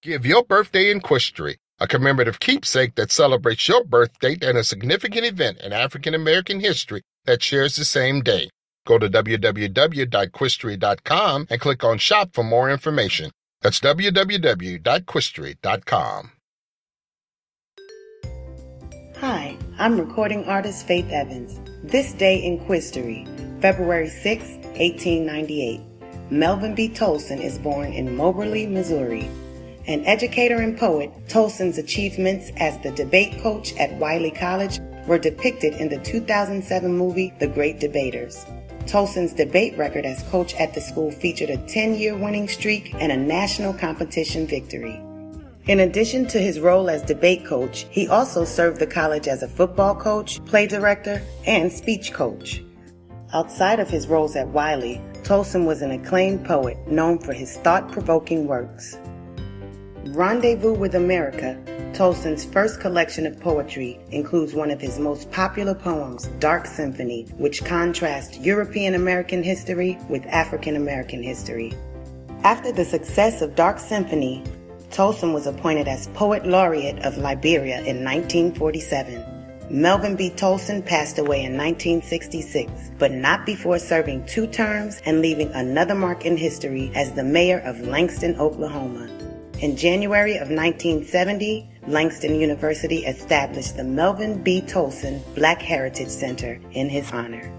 Give your birthday in Quistry, a commemorative keepsake that celebrates your birth date and a significant event in African American history that shares the same day. Go to www.quistry.com and click on Shop for more information. That's www.quistry.com. Hi, I'm recording artist Faith Evans. This day in Quistory, February 6, 1898. Melvin B. Tolson is born in Moberly, Missouri. An educator and poet, Tolson's achievements as the debate coach at Wiley College were depicted in the 2007 movie The Great Debaters. Tolson's debate record as coach at the school featured a 10 year winning streak and a national competition victory. In addition to his role as debate coach, he also served the college as a football coach, play director, and speech coach. Outside of his roles at Wiley, Tolson was an acclaimed poet known for his thought provoking works. Rendezvous with America, Tolson's first collection of poetry, includes one of his most popular poems, Dark Symphony, which contrasts European American history with African American history. After the success of Dark Symphony, Tolson was appointed as Poet Laureate of Liberia in 1947. Melvin B. Tolson passed away in 1966, but not before serving two terms and leaving another mark in history as the mayor of Langston, Oklahoma. In January of 1970, Langston University established the Melvin B. Tolson Black Heritage Center in his honor.